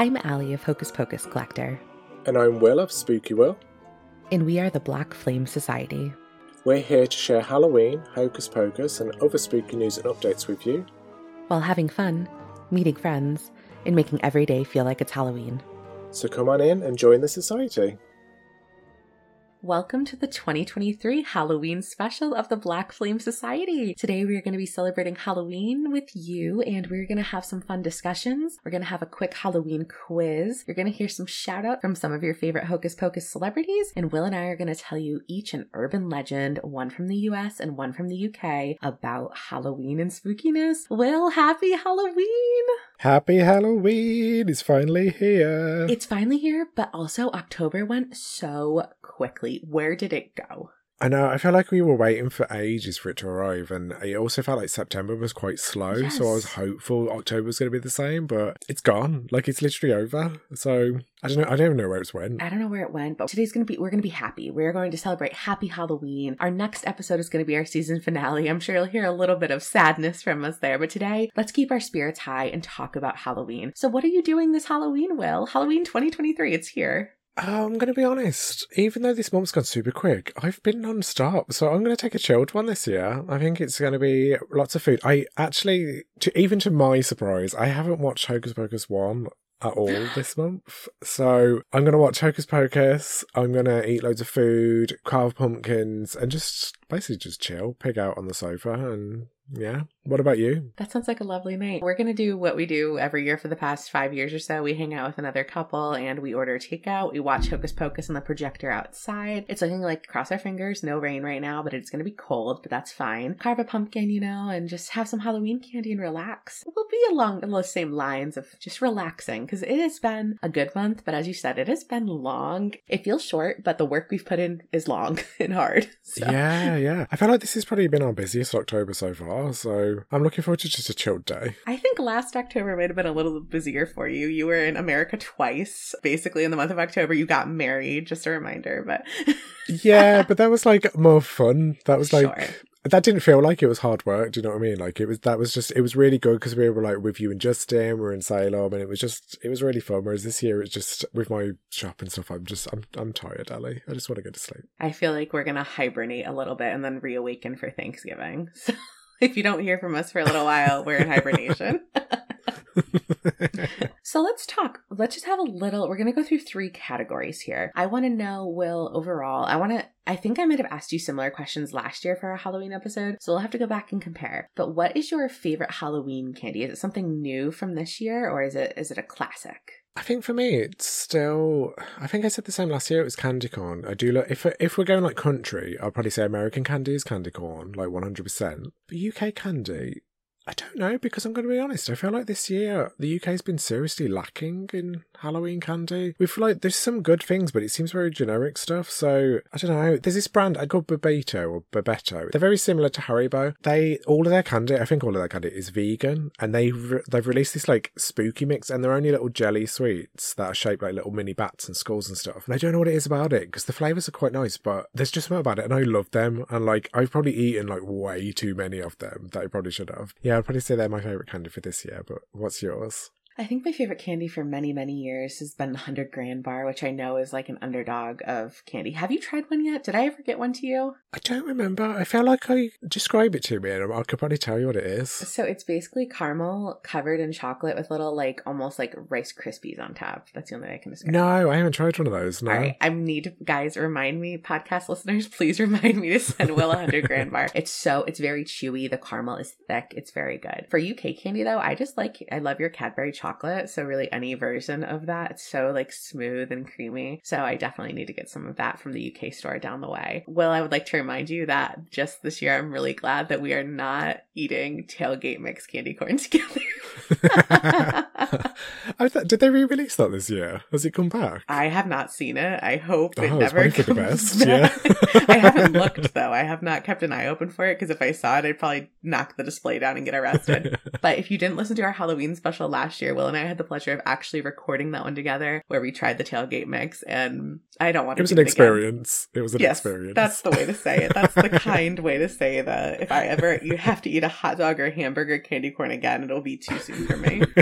I'm Ally of Hocus Pocus Collector, And I'm Will of Spooky Will. and we are the Black Flame Society. We're here to share Halloween, Hocus Pocus, and other spooky news and updates with you. while having fun, meeting friends, and making every day feel like it's Halloween. So come on in and join the society. Welcome to the 2023 Halloween special of the Black Flame Society. Today we are going to be celebrating Halloween with you and we're going to have some fun discussions. We're going to have a quick Halloween quiz. You're going to hear some shout out from some of your favorite Hocus Pocus celebrities and Will and I are going to tell you each an urban legend, one from the US and one from the UK about Halloween and spookiness. Will, happy Halloween! Happy Halloween is finally here. It's finally here, but also October went so quickly. Where did it go? I know, I feel like we were waiting for ages for it to arrive, and it also felt like September was quite slow, so I was hopeful October was going to be the same, but it's gone. Like, it's literally over. So, I don't know, I don't even know where it's went. I don't know where it went, but today's gonna be we're gonna be happy. We're going to celebrate Happy Halloween. Our next episode is gonna be our season finale. I'm sure you'll hear a little bit of sadness from us there, but today let's keep our spirits high and talk about Halloween. So what are you doing this Halloween, Will? Halloween 2023, it's here. I'm going to be honest. Even though this month's gone super quick, I've been non-stop. So I'm going to take a chilled one this year. I think it's going to be lots of food. I actually, to, even to my surprise, I haven't watched Hocus Pocus 1 at all this month. So I'm going to watch Hocus Pocus. I'm going to eat loads of food, carve pumpkins, and just basically just chill, pig out on the sofa. And yeah. What about you? That sounds like a lovely night. We're going to do what we do every year for the past five years or so. We hang out with another couple and we order takeout. We watch Hocus Pocus on the projector outside. It's looking like, cross our fingers, no rain right now, but it's going to be cold, but that's fine. Carve a pumpkin, you know, and just have some Halloween candy and relax. We'll be along those same lines of just relaxing because it has been a good month, but as you said, it has been long. It feels short, but the work we've put in is long and hard. So. Yeah, yeah. I feel like this has probably been our busiest October so far. So I'm looking forward to just a chilled day. I think last October might have been a little busier for you. You were in America twice. Basically, in the month of October, you got married. Just a reminder, but Yeah, but that was like more fun. That was like Sure. that didn't feel like it was hard work. Do you know what I mean? Like it was that was just it was really good because we were like with you and Justin, we are in Salem, and it was just it was really fun. Whereas this year it's just with my shop and stuff. I'm just I'm I'm tired, Ally. I just want to go to sleep. I feel like we're gonna hibernate a little bit and then reawaken for Thanksgiving. So if you don't hear from us for a little while, we're in hibernation. So let's talk. Let's just have a little. We're going to go through three categories here. I want to know, Will, overall, I want to. I think I might have asked you similar questions last year for our Halloween episode, so we'll have to go back and compare. But what is your favorite Halloween candy? Is it something new from this year, or is it is it a classic? I think for me, it's still. I think I said the same last year. It was candy corn. I do look if if we're going like country, I'll probably say American candy is candy corn, like one hundred percent. But UK candy, I don't know because I'm going to be honest. I feel like this year the UK's been seriously lacking in Halloween candy. We feel like there's some good things, but it seems very generic stuff. So I don't know. There's this brand I call Bebeto or Bebeto. They're very similar to Haribo. They all of their candy, I think all of their candy is vegan, and they re- they've released this like spooky mix, and they're only little jelly sweets that are shaped like little mini bats and skulls and stuff. And I don't know what it is about it because the flavors are quite nice, but there's just something about it, and I love them. And like I've probably eaten like way too many of them that I probably should have. Yeah, I'd probably say they're my favorite candy for this year. But what's yours? I think my favorite candy for many, many years has been the 100 grand bar, which I know is like an underdog of candy. Have you tried one yet? Did I ever get one to you? I don't remember. I feel like I describe it to me, and I could probably tell you what it is. So it's basically caramel covered in chocolate with little, like, almost like Rice Krispies on top. That's the only way I can describe it. No, I haven't tried one of those. No. All right, I need guys remind me, podcast listeners, please remind me to send Will a hundred grand bar. It's so it's very chewy. The caramel is thick. It's very good. For UK candy though, I just like I love your Cadbury chocolate. So really any version of that, it's so like smooth and creamy. So I definitely need to get some of that from the UK store down the way. Well, I would like to remind you that just this year, I'm really glad that we are not eating tailgate mix candy corn together. I thought, did they re-release that this year? Has it come back? I have not seen it. I hope it Oh, it's never comes best, back. I haven't looked though. I have not kept an eye open for it because if I saw it, I'd probably knock the display down and get arrested. but if you didn't listen to our Halloween special last year, Will and I had the pleasure of actually recording that one together where we tried the tailgate mix, and I don't want to. it was an again. experience. It was an yes, experience. that's the way to say it. That's the kind way to say that. If I ever you have to eat a hot dog or hamburger candy corn again, it'll be too soon for me.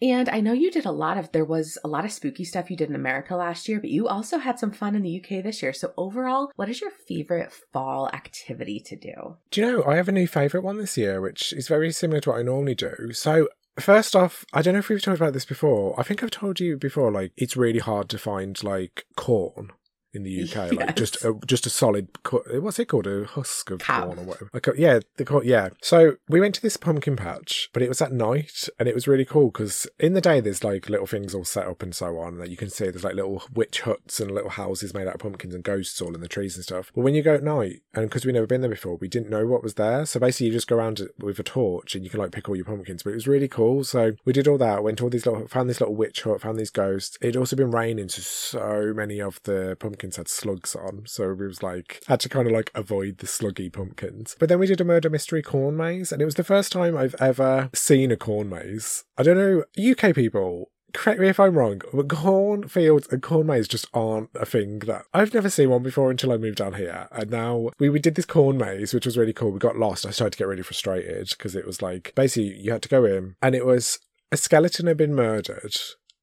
And I know you did a lot of, there was a lot of spooky stuff you did in America last year, but you also had some fun in the UK this year. So overall, what is your favorite fall activity to do? Do you know, I have a new favourite one this year, which is very similar to what I normally do. So First off, I don't know if we've talked about this before. I think I've told you before, like, it's really hard to find, like, corn in the UK, like just a, just a solid what's it called a husk of Cow. corn or whatever. Like, yeah, the corn. Yeah. So we went to this pumpkin patch, but it was at night, and it was really cool because in the day there's like little things all set up and so on that you can see. There's like little witch huts and little houses made out of pumpkins and ghosts all in the trees and stuff. But when you go at night, and because we've never been there before, we didn't know what was there. So basically, you just go around with a torch and you can like pick all your pumpkins. But it was really cool. So we did all that. Went to all these little, found this little witch hut, found these ghosts. It'd also been raining, so so many of the pumpkins had slugs on. So we was like, had to kind of like avoid the sluggy pumpkins. But then we did a murder mystery corn maze, and it was the first time I've ever seen a corn maze. I don't know, UK people, correct me if I'm wrong, but cornfields and corn maze just aren't a thing that I've never seen one before until I moved down here. And now we, we did this corn maze, which was really cool. We got lost. I started to get really frustrated because it was like basically you had to go in and it was a skeleton had been murdered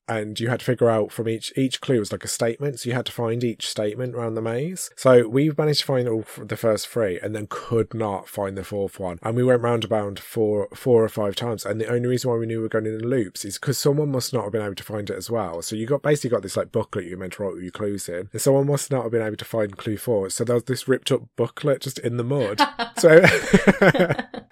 and you had to figure out from each each clue was like a statement so you had to find each statement around the maze. So we managed to find all the first three and then could not find the fourth one. And we went round about four four or five times and the only reason why we knew we were going in loops is because someone must not have been able to find it as well. So you got basically got this like booklet you meant to write all your clues in and someone must not have been able to find clue four. So there was this ripped up booklet just in the mud. So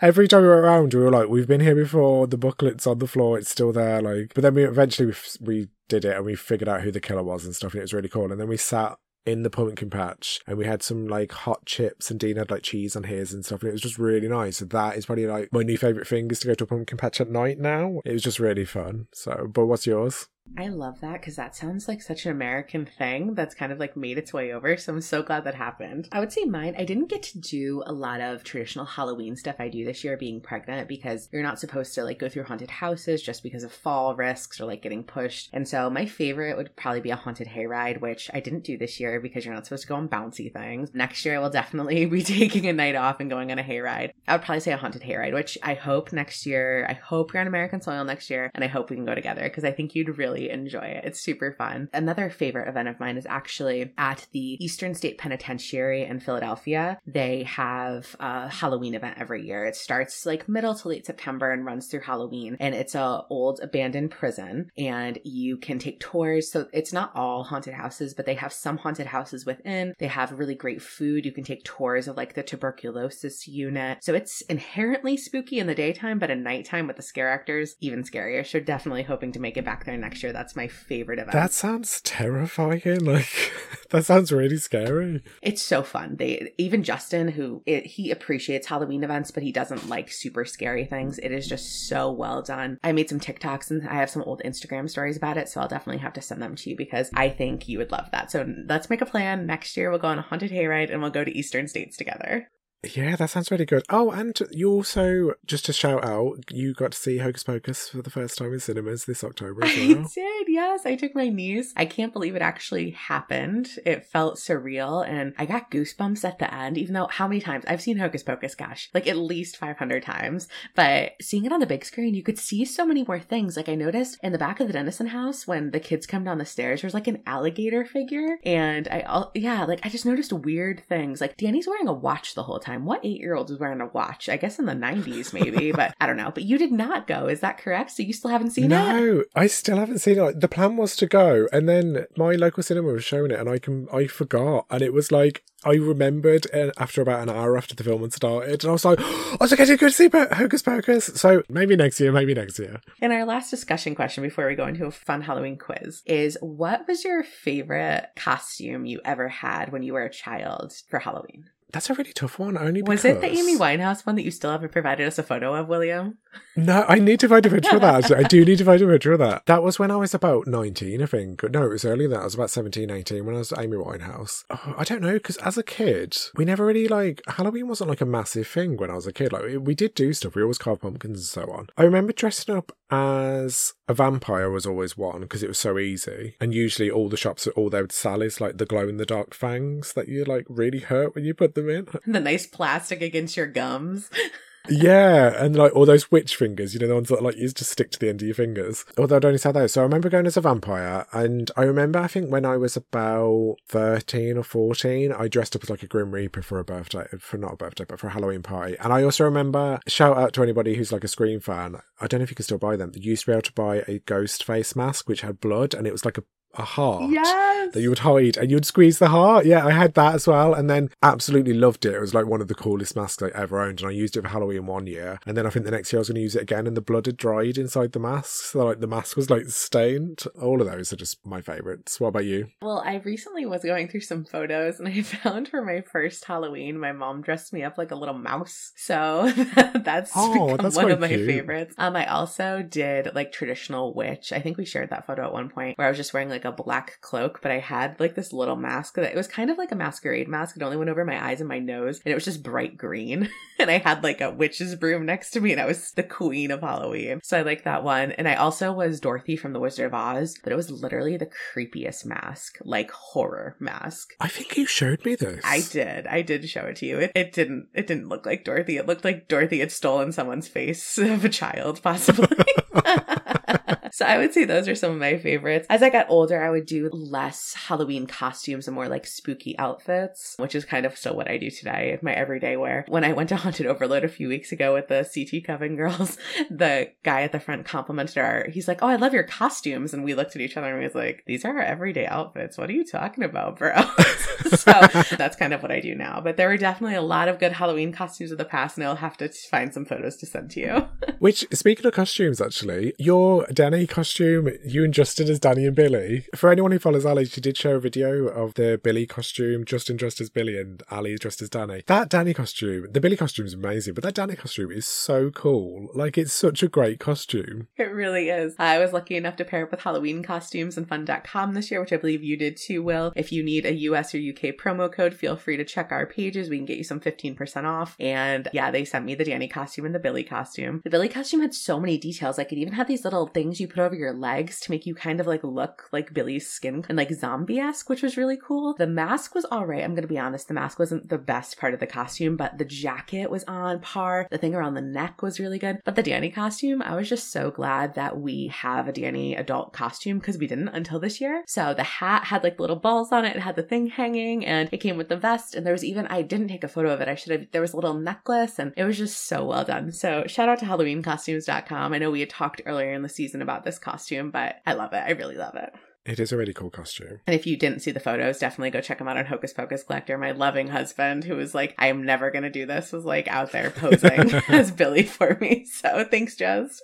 every time we were around we were like we've been here before. The booklet's on the floor. It's still there like but then we eventually we we did it and we figured out who the killer was and stuff and it was really cool and then we sat in the pumpkin patch and we had some like hot chips and Dean had like cheese on his and stuff and it was just really nice. So that is probably like my new favourite thing is to go to a pumpkin patch at night now. It was just really fun. So but what's yours? I love that because that sounds like such an American thing that's kind of like made its way over. So I'm so glad that happened. I would say mine, I didn't get to do a lot of traditional Halloween stuff I do this year being pregnant because you're not supposed to like go through haunted houses just because of fall risks or like getting pushed. And so my favorite would probably be a haunted hayride, which I didn't do this year because you're not supposed to go on bouncy things. Next year I will definitely be taking a night off and going on a hayride. I would probably say a haunted hayride, which I hope next year, I hope you're on American soil next year and I hope we can go together because I think you'd really really enjoy it. It's super fun. Another favorite event of mine is actually at the Eastern State Penitentiary in Philadelphia. They have a Halloween event every year. It starts like middle to late September and runs through Halloween. And it's a old abandoned prison and you can take tours. So it's not all haunted houses, but they have some haunted houses within. They have really great food. You can take tours of like the tuberculosis unit. So it's inherently spooky in the daytime, but at nighttime with the scare actors, even scarier. So definitely hoping to make it back there next year. That's my favorite event. That sounds terrifying. Like that sounds really scary. It's so fun. They even Justin, who it, he appreciates Halloween events, but he doesn't like super scary things. It is just so well done. I made some TikToks and I have some old Instagram stories about it, so I'll definitely have to send them to you because I think you would love that. So let's make a plan. Next year we'll go on a haunted hayride and we'll go to Eastern States together. Yeah, that sounds really good. Oh, and you also, just to shout out, you got to see Hocus Pocus for the first time in cinemas this October as well. I did, yes. I took my niece. I can't believe it actually happened. It felt surreal and I got goosebumps at the end, even though how many times I've seen Hocus Pocus, gosh, like at least 500 times. But seeing it on the big screen, you could see so many more things. Like I noticed in the back of the Dennison house when the kids come down the stairs, there's like an alligator figure. And I, yeah, like I just noticed weird things. Like Danny's wearing a watch the whole time time. What eight year old is wearing a watch? I guess in the 90s, maybe, but I don't know. But you did not go. Is that correct? So you still haven't seen no, it? No, I still haven't seen it. The plan was to go, and then my local cinema was showing it, and I can I forgot, and it was like I remembered uh, after about an hour after the film had started, and I was like, I was like, I did go to see Hocus Pocus. So maybe next year, maybe next year. And our last discussion question before we go into a fun Halloween quiz is what was your favorite costume you ever had when you were a child for Halloween? That's a really tough one. Only was because... it the Amy Winehouse one that you still haven't provided us a photo of, William? No, I need to find a picture of that. I do need to find a picture of that. That was when I was about 19, I think. No, it was earlier than that. I was about 17, 18 when I was Amy Winehouse. Oh, I don't know, because as a kid, we never really like, Halloween wasn't like a massive thing when I was a kid. Like, we did do stuff. We always carved pumpkins and so on. I remember dressing up as a vampire was always one because it was so easy. And usually all the shops, all they would sell is like the glow in the dark fangs that you like really hurt when you put them in. The nice plastic against your gums. Yeah, and like all those witch fingers, you know, the ones that like used to stick to the end of your fingers. Although I'd only say those. So I remember going as a vampire, and I remember I think when I was about thirteen or fourteen, I dressed up as like a Grim Reaper for a birthday, for not a birthday, but for a Halloween party. And I also remember shout out to anybody who's like a Scream fan. I don't know if you can still buy them. You used to be able to buy a ghost face mask which had blood, and it was like a a heart Yes. that you would hide and you would squeeze the heart. Yeah, I had that as well. And then absolutely loved it. It was like one of the coolest masks I ever owned. And I used it for Halloween one year. And then I think the next year I was going to use it again and the blood had dried inside the mask. So like the mask was like stained. All of those are just my favorites. What about you? Well, I recently was going through some photos and I found for my first Halloween, my mom dressed me up like a little mouse. So that's Oh, that's one of my cute. favorites. Um, I also did like traditional witch. I think we shared that photo at one point where I was just wearing like a black cloak, but I had like this little mask that it was kind of like a masquerade mask. It only went over my eyes and my nose, and it was just bright green. and I had like a witch's broom next to me, and I was the queen of Halloween. So I like that one. And I also was Dorothy from The Wizard of Oz, but it was literally the creepiest mask, like horror mask. I think you showed me this. I did. I did show it to you. It, it didn't. It didn't look like Dorothy. It looked like Dorothy had stolen someone's face of a child, possibly. so I would say those are some of my favorites. As I got older, I would do less Halloween costumes and more like spooky outfits, which is kind of still what I do today, my everyday wear. When I went to Haunted Overload a few weeks ago with the CT Coven girls, the guy at the front complimented our. He's like, "Oh, I love your costumes," and we looked at each other and we was like, "These are our everyday outfits. What are you talking about, bro?" so that's kind of what I do now. But there were definitely a lot of good Halloween costumes of the past, and I'll have to find some photos to send to you. Which, speaking of costumes, actually, your Danny costume, you and Justin as Danny and Billy. For anyone who follows Ally, she did show a video of the Billy costume, Justin dressed as Billy and Ally dressed as Danny. That Danny costume, the Billy costume is amazing, but that Danny costume is so cool. Like, it's such a great costume. It really is. I was lucky enough to pair up with Halloween costumes and fun.com this year, which I believe you did too, Will. If you need a US or UK promo code, feel free to check our pages. We can get you some 15% off. And yeah, they sent me the Danny costume and the Billy costume. The Billy costume had so many details. Like it even had these little things you put over your legs to make you kind of like look like Billy's skin and like zombie esque, which was really cool. The mask was all right. I'm going to be honest. The mask wasn't the best part of the costume, but the jacket was on par. The thing around the neck was really good. But the Danny costume, I was just so glad that we have a Danny adult costume because we didn't until this year. So the hat had like little balls on it. It had the thing hanging and it came with the vest. And there was even, I didn't take a photo of it. I should have, there was a little necklace and it was just so well done. So shout out to HalloweenCostumes.com. I know we had talked earlier in the season about this costume, but I love it. I really love it. It is a really cool costume. And if you didn't see the photos, definitely go check them out on Hocus Pocus Collector. My loving husband, who was like, I am never going to do this, was like out there posing as Billy for me. So thanks, Jess.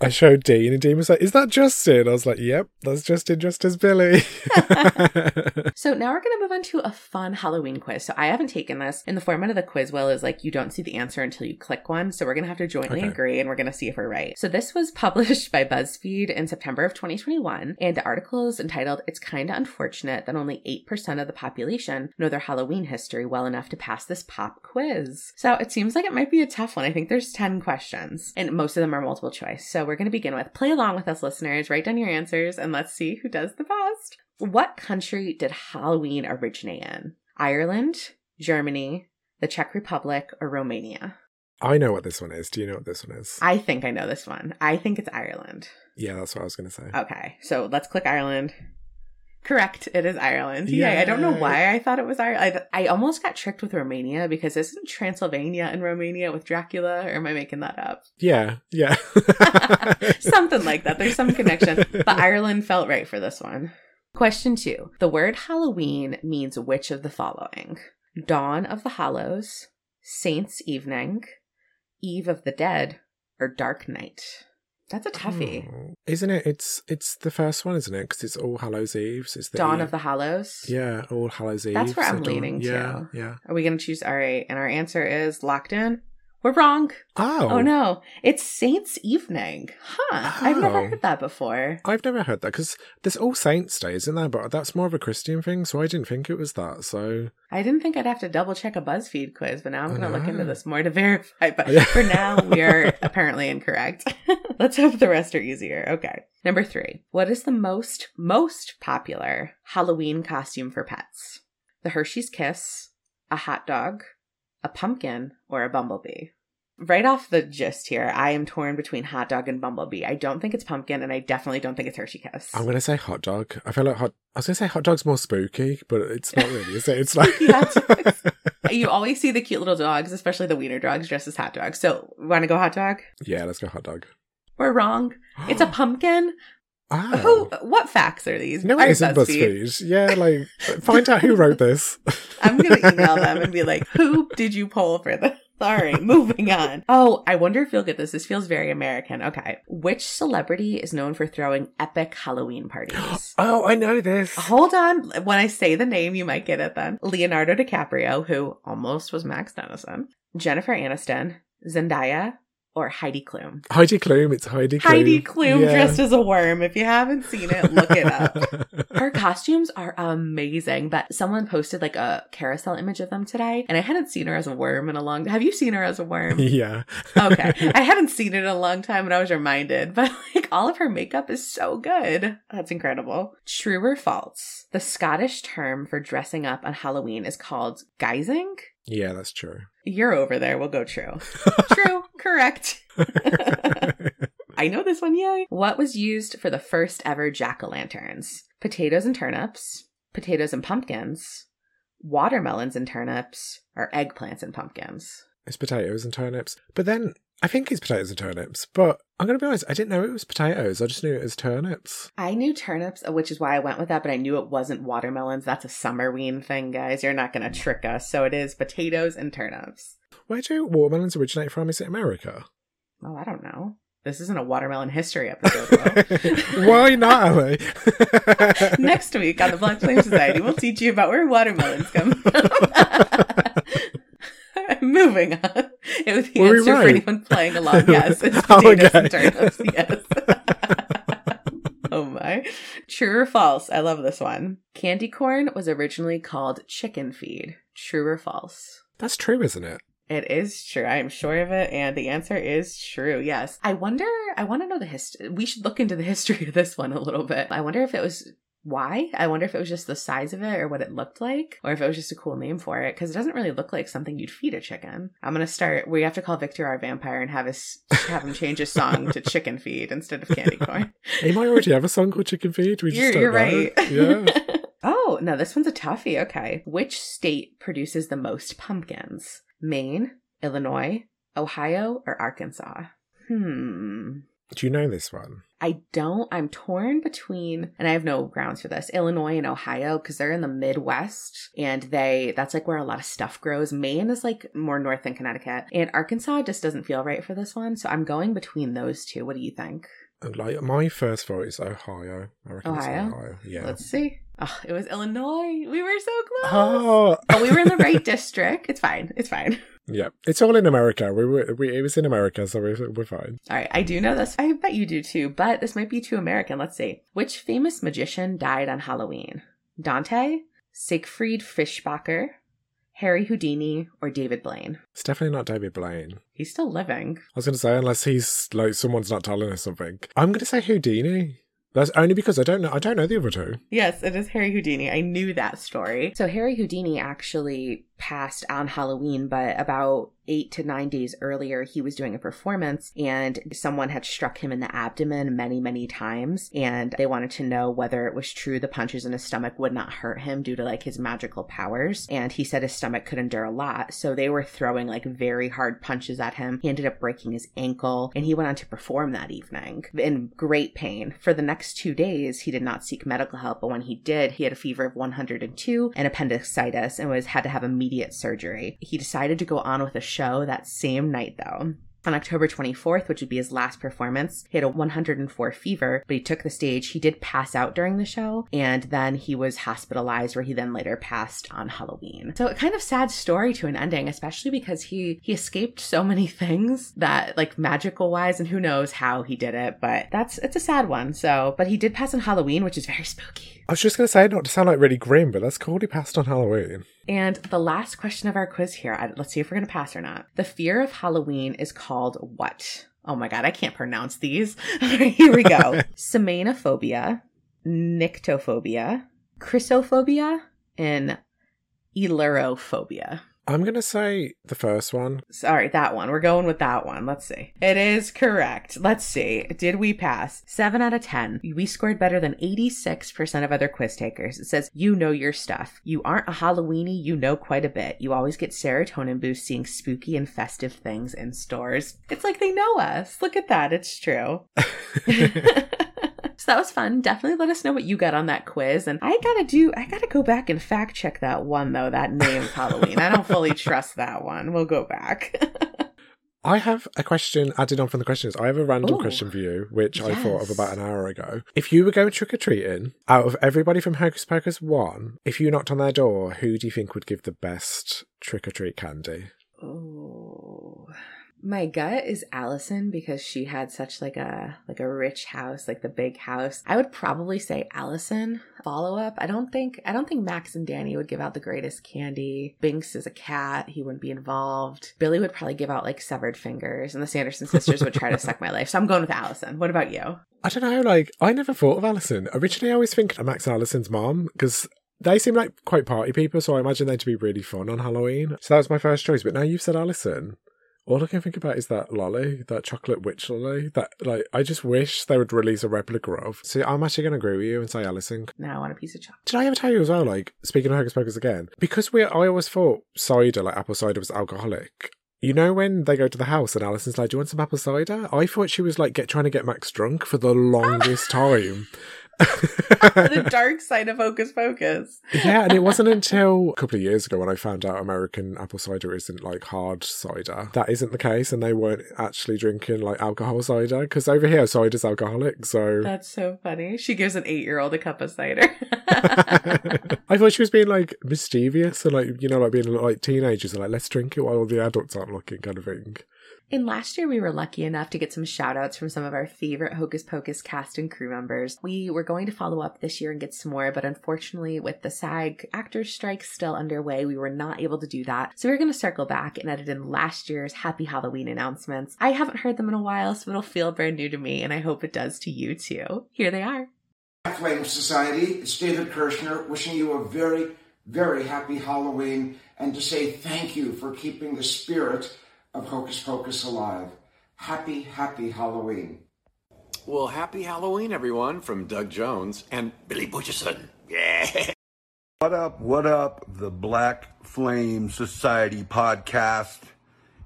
I showed Dean, and Dean was like, Is that Justin? I was like, Yep, that's Justin dressed as Billy. So now we're going to move on to a fun Halloween quiz. So I haven't taken this. And the format of the quiz, Will, is like you don't see the answer until you click one. So we're going to have to jointly Okay. agree and we're going to see if we're right. So this was published by BuzzFeed in September of 2021. And the article is entitled, It's Kinda Unfortunate That Only 8% of the Population Know Their Halloween History Well Enough to Pass This Pop Quiz. So it seems like it might be a tough one. I think there's 10 questions and most of them are multiple choice. So we're going to begin with play along with us, listeners, write down your answers, and let's see who does the best. What country did Halloween originate in? Ireland, Germany, the Czech Republic, or Romania? I know what this one is. Do you know what this one is? I think I know this one. I think it's Ireland. Yeah, that's what I was going to say. Okay, so let's click Ireland. Correct, it is Ireland. Yeah, I don't know why I thought it was Ireland. I, I almost got tricked with Romania because isn't Transylvania in Romania with Dracula, or am I making that up? Yeah, yeah. Something like that. There's some connection. But Ireland felt right for this one. Question two. The word Halloween means which of the following? Dawn of the Hallows, Saints' Evening, Eve of the Dead, or Dark Night? That's a toughie. Oh, Isn't it? It's it's the first one, isn't it? Because it's All Hallows Eve. It's the Dawn of the Hallows? Yeah, All Hallows Eve. That's where I'm dawn- leaning yeah. Yeah. Are we going to choose? All right. And our answer is locked in. We're wrong. Oh. Oh, no. It's Saints' Evening. Huh. I've never Oh. heard that before. I've never heard that because there's All Saints Day, isn't there? But that's more of a Christian thing, so I didn't think it was that. So I didn't think I'd have to double check a BuzzFeed quiz, but now I'm going to look into this more to verify. But for now, we are apparently incorrect. Let's hope the rest are easier. Okay. Number three. What is the most, most popular Halloween costume for pets? The Hershey's Kiss, a hot dog, a pumpkin, or a bumblebee? Right off the gist here, I am torn between hot dog and bumblebee. I don't think it's pumpkin, and I definitely don't think it's Hershey Kiss. I'm gonna say hot dog. I feel like hot. I was gonna say hot dog's more spooky, but it's not really. Is it? It's like you always see the cute little dogs, especially the wiener dogs, dressed as hot dogs. So, want to go hot dog? yeah. Let's go hot dog. We're wrong. It's a pumpkin. Oh. Who? What facts are these? No, it isn't BuzzFeed? BuzzFeed. Yeah, like find out who wrote this. I'm gonna email them and be like, "Who did you poll for this?" Sorry, moving on. Oh, I wonder if you'll get this. This feels very American. Okay, which celebrity is known for throwing epic Halloween parties? Oh, I know this. Hold on. When I say the name, you might get it then. Leonardo DiCaprio, who almost was Max Dennison, Jennifer Aniston, Zendaya, or Heidi Klum. Heidi Klum. It's Heidi Klum. Heidi Klum Yeah. dressed as a worm. If you haven't seen it, look it up. Her costumes are amazing, but someone posted like a carousel image of them today, and I hadn't seen her as a worm in a long. Time. Have you seen her as a worm? yeah. okay, I hadn't seen it in a long time, and I was reminded. But like all of her makeup is so good. That's incredible. True or false? The Scottish term for dressing up on Halloween is called guising. Yeah, that's true. You're over there. We'll go true. true. Correct. I know this one, yay. What was used for the first ever jack o' lanterns? Potatoes and turnips, potatoes and pumpkins, watermelons and turnips, or eggplants and pumpkins? it's potatoes and turnips. But then I think it's potatoes and turnips. But I'm gonna be honest, I didn't know it was potatoes. I just knew it was turnips. I knew turnips, uh, which is why I went with that, but I knew it wasn't watermelons. That's a summerween thing, guys. You're not going to trick us. So it is potatoes and turnips. Where do watermelons originate from? Is it America? Oh, I don't know. This isn't a watermelon history episode. though. Why not, Ally? Next week on the Black Flame Society, we'll teach you about where watermelons come from. Moving on. It was the Were we answer for anyone playing along. Yes, it's Oh, potatoes and turnips. Yes. oh my. True or false? I love this one. Candy corn was originally called chicken feed. True or false? That's true, isn't it? It is true. I am sure of it, and the answer is true. Yes. I wonder. I want to know the history. We should look into the history of this one a little bit. I wonder if it was why. I wonder if it was just the size of it or what it looked like, or if it was just a cool name for it, because it doesn't really look like something you'd feed a chicken. I'm gonna start. We have to call Victor our vampire and have his have him change his song to chicken feed instead of candy corn. He might already have a song called Chicken Feed. We just You're, you're right. Yeah. oh, no, this one's a toughie. Okay. Which state produces the most pumpkins? Maine, Illinois, Ohio, or Arkansas? Hmm. Do you know this one? I don't. I'm torn between, and I have no grounds for this, Illinois and Ohio, because they're in the Midwest and they, that's like where a lot of stuff grows. Maine is like more north than Connecticut. And Arkansas just doesn't feel right for this one. So I'm going between those two. What do you think? Uh, like my first vote is Ohio. I reckon Ohio? it's Ohio. Yeah. Let's see. Oh, it was Illinois. We were so close. Oh, but we were in the right district. It's fine. It's fine. Yeah. It's all in America. We were. We, it was in America, so we're, we're fine. All right. I do know this. I bet you do too, but this might be too American. Let's see. Which famous magician died on Halloween? Dante, Siegfried Fischbacher, Harry Houdini, or David Blaine? It's definitely not David Blaine. He's still living. I was going to say unless he's like someone's not telling us something. I'm going to say Houdini. That's only because I don't know. I don't know the other two. Yes, it is Harry Houdini. I knew that story. So Harry Houdini actually passed on Halloween, but about eight to nine days earlier, he was doing a performance and someone had struck him in the abdomen many, many times. And they wanted to know whether it was true the punches in his stomach would not hurt him due to like his magical powers. And he said his stomach could endure a lot. So they were throwing like very hard punches at him. He ended up breaking his ankle and he went on to perform that evening in great pain. For the next two days, he did not seek medical help, but when he did, he had a fever of 102 and appendicitis and was had to have immediate surgery. He decided to go on with a show that same night though. On October 24th, which would be his last performance, he had a 104 fever, but he took the stage. He did pass out during the show, and then he was hospitalized, where he then later passed on Halloween. So, a kind of sad story to an ending, especially because he he escaped so many things that, like magical wise, and who knows how he did it. But that's it's a sad one. So, but he did pass on Halloween, which is very spooky. I was just going to say, not to sound like really grim, but that's cool. He passed on Halloween. And the last question of our quiz here, let's see if we're going to pass or not. The fear of Halloween is called what? Oh my god, I can't pronounce these. here we go. Samhainophobia, nyctophobia, chrysophobia, and elurophobia. I'm going to say the first one. Sorry, that one. We're going with that one. Let's see. It is correct. Let's see. Did we pass? 7 out of 10. We scored better than 86% of other quiz takers. It says, You know your stuff. You aren't a Halloweeny, you know quite a bit. You always get serotonin boost seeing spooky and festive things in stores. It's like they know us. Look at that. It's true. So that was fun. Definitely let us know what you got on that quiz. And I gotta do, I gotta go back and fact check that one though, that name Halloween. I don't fully trust that one. We'll go back. I have a question added on from the questions. I have a random Ooh. question for you, which I thought of about an hour ago. If you were going trick or treating, out of everybody from Hocus Pocus 1, if you knocked on their door, who do you think would give the best trick or treat candy? Oh. My gut is Allison because she had such like a like a rich house, like the big house. I would probably say Allison. Follow up. I don't think I don't think Max and Danny would give out the greatest candy. Binks is a cat, he wouldn't be involved. Billy would probably give out like severed fingers, and the Sanderson sisters would try to suck my life. So I'm going with Allison. What about you? I don't know, like, I never thought of Allison. Originally, I always think of Max and Allison's mom, because they seem like quite party people, so I imagine they'd be really fun on Halloween. So that was my first choice. But now you've said Alison. All I can think about is that lolly, that chocolate witch lolly. That like I just wish they would release a replica of. See, I'm actually going to agree with you and say Allison. Now I want a piece of chocolate. Did I ever tell you as well? Like speaking of Hocus Pocus again, because we I always thought cider, like apple cider, was alcoholic. You know when they go to the house and Allison's like, "Do you want some apple cider?" I thought she was like get trying to get Max drunk for the longest time. The dark side of Hocus Pocus. yeah, and it wasn't until a couple of years ago when I found out American apple cider isn't like hard cider. That isn't the case, and they weren't actually drinking like alcohol cider because over here cider's alcoholic. So That's so funny. She gives an eight year old a cup of cider. I thought she was being like mischievous and like you know like being like teenagers and like let's drink it while all the adults aren't looking kind of thing. And last year, we were lucky enough to get some shout outs from some of our favorite Hocus Pocus cast and crew members. We were going to follow up this year and get some more, but unfortunately, with the SAG actors strike still underway, we were not able to do that. So we're going to circle back and edit in last year's Happy Halloween announcements. I haven't heard them in a while, so it'll feel brand new to me, and I hope it does to you too. Here they are. Flame Society, it's David Kirschner wishing you a very, very happy Halloween and to say thank you for keeping the spirit of Hocus Pocus alive. Happy, happy Halloween. Well, happy Halloween, everyone, from Doug Jones and Billy Butcherson. Yeah. What up, what up, the Black Flame Society podcast.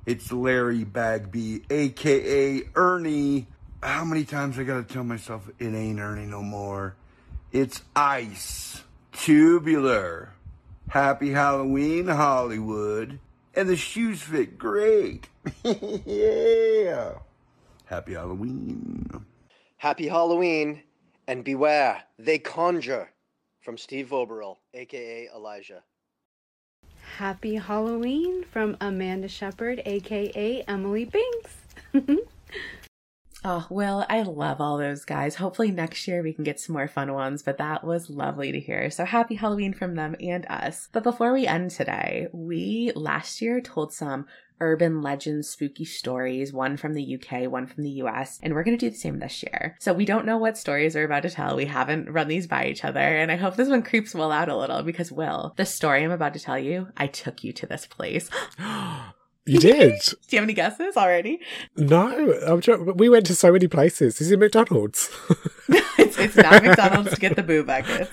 It's Larry Bagby, aka Ernie. How many times I gotta tell myself it ain't Ernie no more? It's Ice. Tubular. Happy Halloween, Hollywood. And the shoes fit great. yeah. Happy Halloween. Happy Halloween, and beware, they conjure. From Steve Voboril, aka Elijah. Happy Halloween from Amanda Shepherd, aka Emily Binks. Oh, Will, I love all those guys. Hopefully next year we can get some more fun ones, but that was lovely to hear. So happy Halloween from them and us. But before we end today, we last year told some urban legends, spooky stories, one from the UK, one from the US, and we're going to do the same this year. So we don't know what stories we're about to tell. We haven't run these by each other, and I hope this one creeps Will out a little because Will, the story I'm about to tell you, I took you to this place. You did? Do you have any guesses already? no, I'm trying, but we went to so many places. Is it McDonald's? it's, it's not McDonald's to get the boo buckets.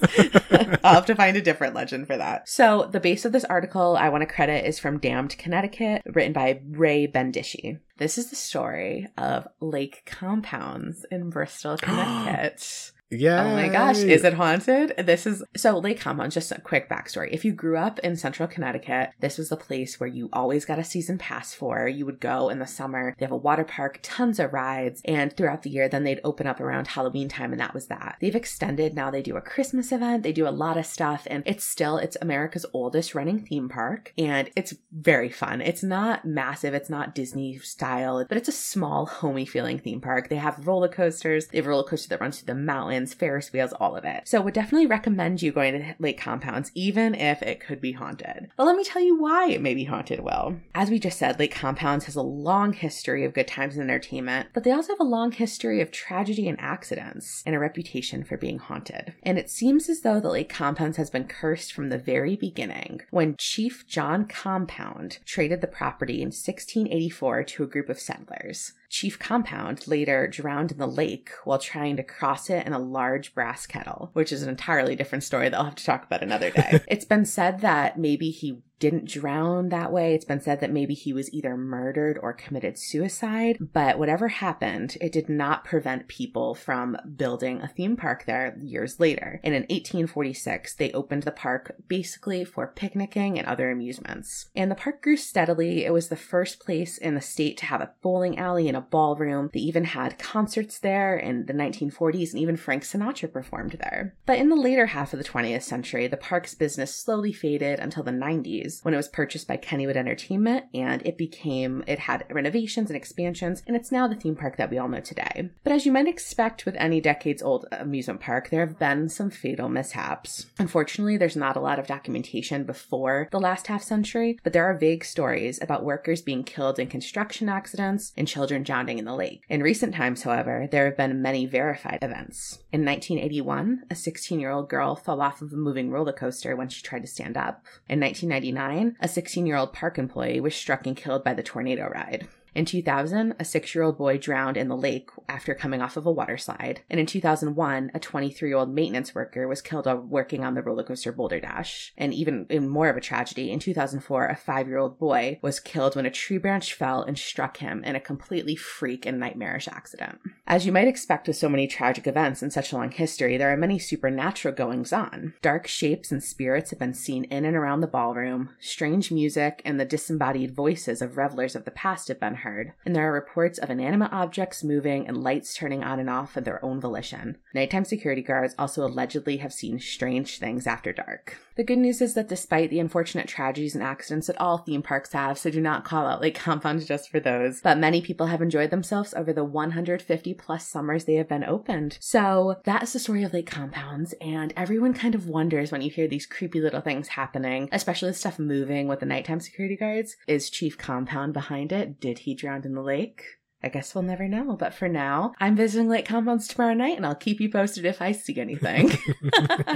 I'll have to find a different legend for that. So, the base of this article I want to credit is from Damned, Connecticut, written by Ray Bendici. This is the story of Lake Compounce in Bristol, Connecticut. Yeah. Oh my gosh, is it haunted? This is so Lake Compounce, just a quick backstory. If you grew up in central Connecticut, this was the place where you always got a season pass for. You would go in the summer. They have a water park, tons of rides, and throughout the year, then they'd open up around Halloween time, and that was that. They've extended now, they do a Christmas event, they do a lot of stuff, and it's still it's America's oldest running theme park, and it's very fun. It's not massive, it's not Disney style, but it's a small, homey feeling theme park. They have roller coasters, they have a roller coaster that runs through the mountains. Ferris wheels, all of it. So would definitely recommend you going to Lake Compounce, even if it could be haunted. But let me tell you why it may be haunted, Well, As we just said, Lake Compounce has a long history of good times and entertainment, but they also have a long history of tragedy and accidents and a reputation for being haunted. And it seems as though the Lake Compounce has been cursed from the very beginning when Chief John Compounce traded the property in 1684 to a group of settlers. Chief Compounce later drowned in the lake while trying to cross it in a large brass kettle, which is an entirely different story that I'll have to talk about another day. it's been said that maybe he didn't drown that way. It's been said that maybe he was either murdered or committed suicide, but whatever happened, it did not prevent people from building a theme park there years later. And in 1846, they opened the park basically for picnicking and other amusements. And the park grew steadily. It was the first place in the state to have a bowling alley and a ballroom. They even had concerts there in the 1940s, and even Frank Sinatra performed there. But in the later half of the 20th century, the park's business slowly faded until the 90s when it was purchased by Kennywood Entertainment and it became, it had renovations and expansions, and it's now the theme park that we all know today. But as you might expect with any decades old amusement park, there have been some fatal mishaps. Unfortunately, there's not a lot of documentation before the last half century, but there are vague stories about workers being killed in construction accidents and children drowning in the lake. In recent times, however, there have been many verified events. In 1981, a 16 year old girl fell off of a moving roller coaster when she tried to stand up. In 1999, a 16 year old park employee was struck and killed by the tornado ride. In 2000, a six year old boy drowned in the lake after coming off of a water slide. And in 2001, a 23 year old maintenance worker was killed while working on the roller coaster Boulder Dash. And even in more of a tragedy, in 2004, a five year old boy was killed when a tree branch fell and struck him in a completely freak and nightmarish accident. As you might expect with so many tragic events in such a long history, there are many supernatural goings on. Dark shapes and spirits have been seen in and around the ballroom, strange music and the disembodied voices of revelers of the past have been heard, and there are reports of inanimate objects moving and lights turning on and off of their own volition. Nighttime security guards also allegedly have seen strange things after dark. The good news is that despite the unfortunate tragedies and accidents that all theme parks have, so do not call out Lake Compounce just for those, but many people have enjoyed themselves over the 150 plus summers they have been opened. So that's the story of Lake Compounce, and everyone kind of wonders when you hear these creepy little things happening, especially the stuff moving with the nighttime security guards. Is Chief Compounce behind it? Did he drown in the lake? I guess we'll never know. But for now, I'm visiting Lake Compounce tomorrow night and I'll keep you posted if I see anything.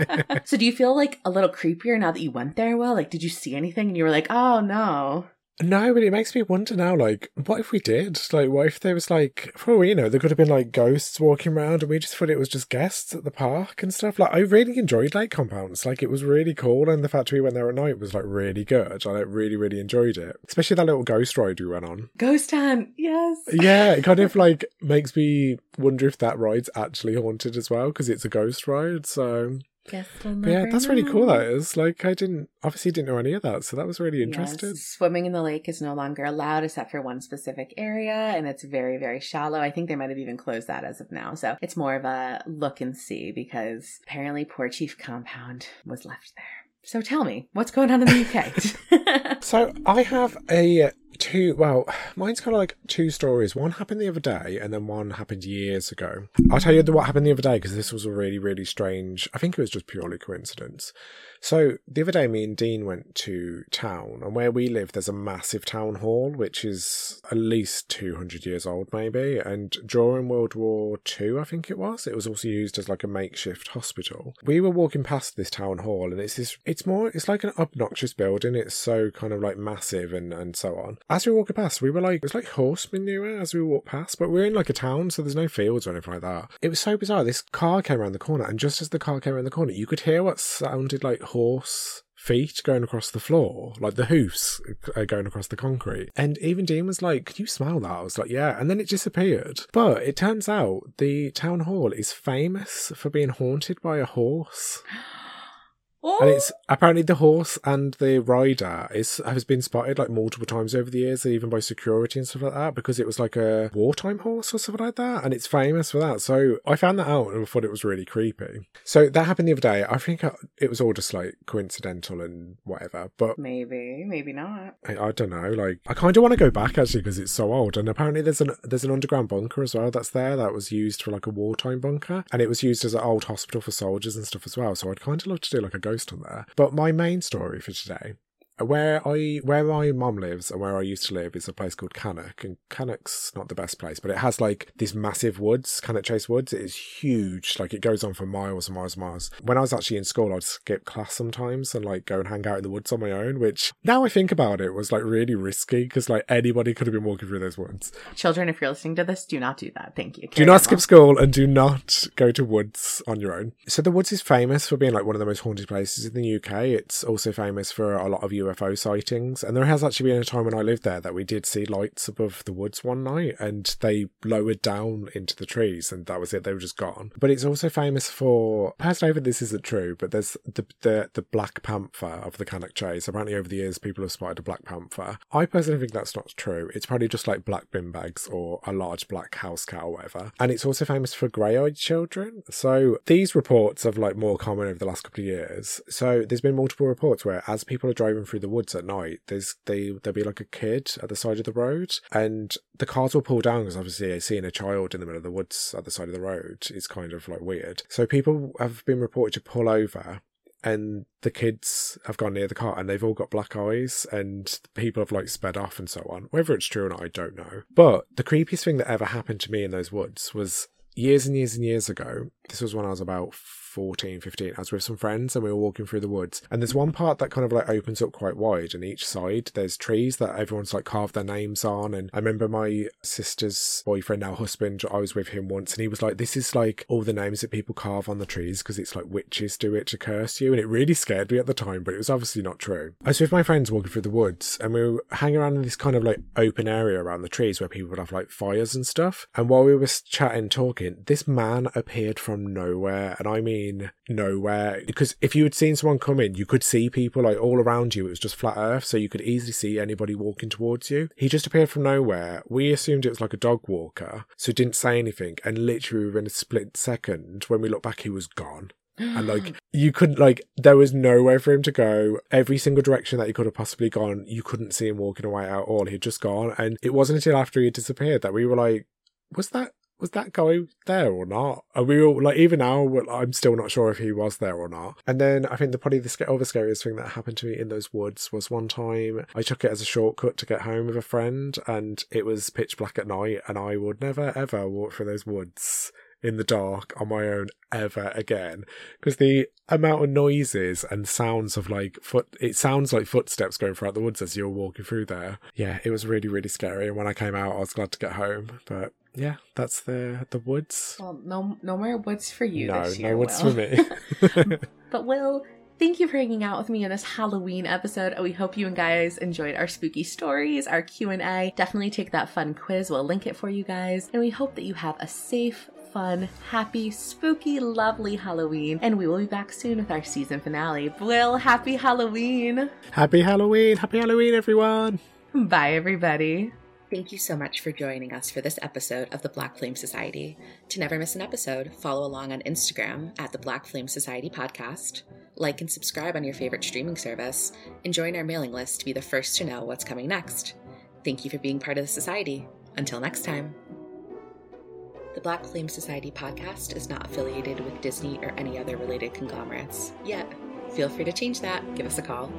so do you feel like a little creepier now that you went there? Well, like, did you see anything and you were like, oh no? No, but it makes me wonder now, like, what if we did? Like, what if there was, like, for all we know, there could have been, like, ghosts walking around and we just thought it was just guests at the park and stuff. Like, I really enjoyed Lake Compounce. Like, it was really cool. And the fact we went there at night was, like, really good. I like, really, really enjoyed it. Especially that little ghost ride we went on. Ghost hunt, yes. Yeah, it kind of, like, makes me wonder if that ride's actually haunted as well because it's a ghost ride. So, Guess we'll yeah, that's really cool. That is like I didn't obviously didn't know any of that, so that was really interesting. Yes, Swimming in the lake is no longer allowed except for one specific area, and it's very, very shallow. I think they might have even closed that as of now. So it's more of a look and see because apparently poor Chief Compounce was left there. So tell me, what's going on in the UK? So I have a two. Well, mine's kind of like two stories. One happened the other day, and then one happened years ago. I'll tell you what happened the other day because this was a really, really strange. I think it was just purely coincidence. So the other day, me and Dean went to town, and where we live, there's a massive town hall which is at least 200 years old, maybe. And during World War Two, I think it was, it was also used as like a makeshift hospital. We were walking past this town hall, and it's this. It's more. It's like an obnoxious building. It's so kind of like massive and and so on. As we were walking past, we were like, it was like horse manure as we walked past, but we're in like a town, so there's no fields or anything like that. It was so bizarre. This car came around the corner, and just as the car came around the corner, you could hear what sounded like horse feet going across the floor, like the hoofs uh, going across the concrete. And even Dean was like, Can you smell that? I was like, Yeah. And then it disappeared. But it turns out the town hall is famous for being haunted by a horse. And it's oh. apparently the horse and the rider is has been spotted like multiple times over the years, even by security and stuff like that, because it was like a wartime horse or something like that, and it's famous for that. So I found that out and I thought it was really creepy. So that happened the other day. I think it was all just like coincidental and whatever, but maybe, maybe not. I, I don't know. Like I kind of want to go back actually because it's so old, and apparently there's an there's an underground bunker as well that's there that was used for like a wartime bunker, and it was used as an old hospital for soldiers and stuff as well. So I'd kind of love to do like a ghost on there. But my main story for today where I where my mom lives and where I used to live is a place called Cannock, and Cannock's not the best place, but it has like these massive woods, Cannock Chase Woods. It is huge, like it goes on for miles and miles and miles. When I was actually in school, I'd skip class sometimes and like go and hang out in the woods on my own, which now I think about it was like really risky because like anybody could have been walking through those woods. Children, if you're listening to this, do not do that. Thank you. Carry do not skip school and do not go to woods on your own. So the woods is famous for being like one of the most haunted places in the UK. It's also famous for a lot of UFO sightings. And there has actually been a time when I lived there that we did see lights above the woods one night and they lowered down into the trees and that was it. They were just gone. But it's also famous for, personally, over this isn't true, but there's the, the, the Black Panther of the Cannock Chase. Apparently over the years, people have spotted a Black Panther. I personally think that's not true. It's probably just like black bin bags or a large black house cat or whatever. And it's also famous for grey-eyed children. So these reports have like more common over the last couple of years. So there's been multiple reports where as people are driving through the woods at night, there's they there'll be like a kid at the side of the road, and the cars will pull down because obviously seeing a child in the middle of the woods at the side of the road is kind of like weird. So people have been reported to pull over and the kids have gone near the car and they've all got black eyes and people have like sped off and so on. Whether it's true or not, I don't know. But the creepiest thing that ever happened to me in those woods was years and years and years ago. This was when I was about 14, 15, I was with some friends and we were walking through the woods. And there's one part that kind of like opens up quite wide, and each side there's trees that everyone's like carved their names on. And I remember my sister's boyfriend, now husband, I was with him once, and he was like, This is like all the names that people carve on the trees because it's like witches do it to curse you. And it really scared me at the time, but it was obviously not true. I was with my friends walking through the woods, and we were hanging around in this kind of like open area around the trees where people would have like fires and stuff. And while we were chatting, talking, this man appeared from nowhere. And I mean, nowhere. Because if you had seen someone come in, you could see people like all around you. It was just flat earth, so you could easily see anybody walking towards you. He just appeared from nowhere. We assumed it was like a dog walker, so didn't say anything. And literally within a split second, when we looked back, he was gone. and like you couldn't like there was nowhere for him to go every single direction that he could have possibly gone you couldn't see him walking away at all he'd just gone and it wasn't until after he disappeared that we were like was that was that guy there or not? Are we all like even now? I'm still not sure if he was there or not. And then I think the probably the other scariest thing that happened to me in those woods was one time I took it as a shortcut to get home with a friend, and it was pitch black at night, and I would never ever walk through those woods in the dark on my own ever again because the amount of noises and sounds of like foot it sounds like footsteps going throughout the woods as you're walking through there yeah it was really really scary and when i came out i was glad to get home but yeah, that's the the woods. Well, no no more woods for you no, this year. No woods Will. for me. but Wil, thank you for hanging out with me in this Halloween episode. We hope you and guys enjoyed our spooky stories, our Q&A. Definitely take that fun quiz. We'll link it for you guys. And we hope that you have a safe, fun, happy, spooky, lovely Halloween. And we will be back soon with our season finale. Wil, happy Halloween. Happy Halloween. Happy Halloween, everyone. Bye, everybody. Thank you so much for joining us for this episode of the Black Flame Society. To never miss an episode, follow along on Instagram at the Black Flame Society Podcast, like and subscribe on your favorite streaming service, and join our mailing list to be the first to know what's coming next. Thank you for being part of the society. Until next time. The Black Flame Society podcast is not affiliated with Disney or any other related conglomerates. Yet, feel free to change that. Give us a call.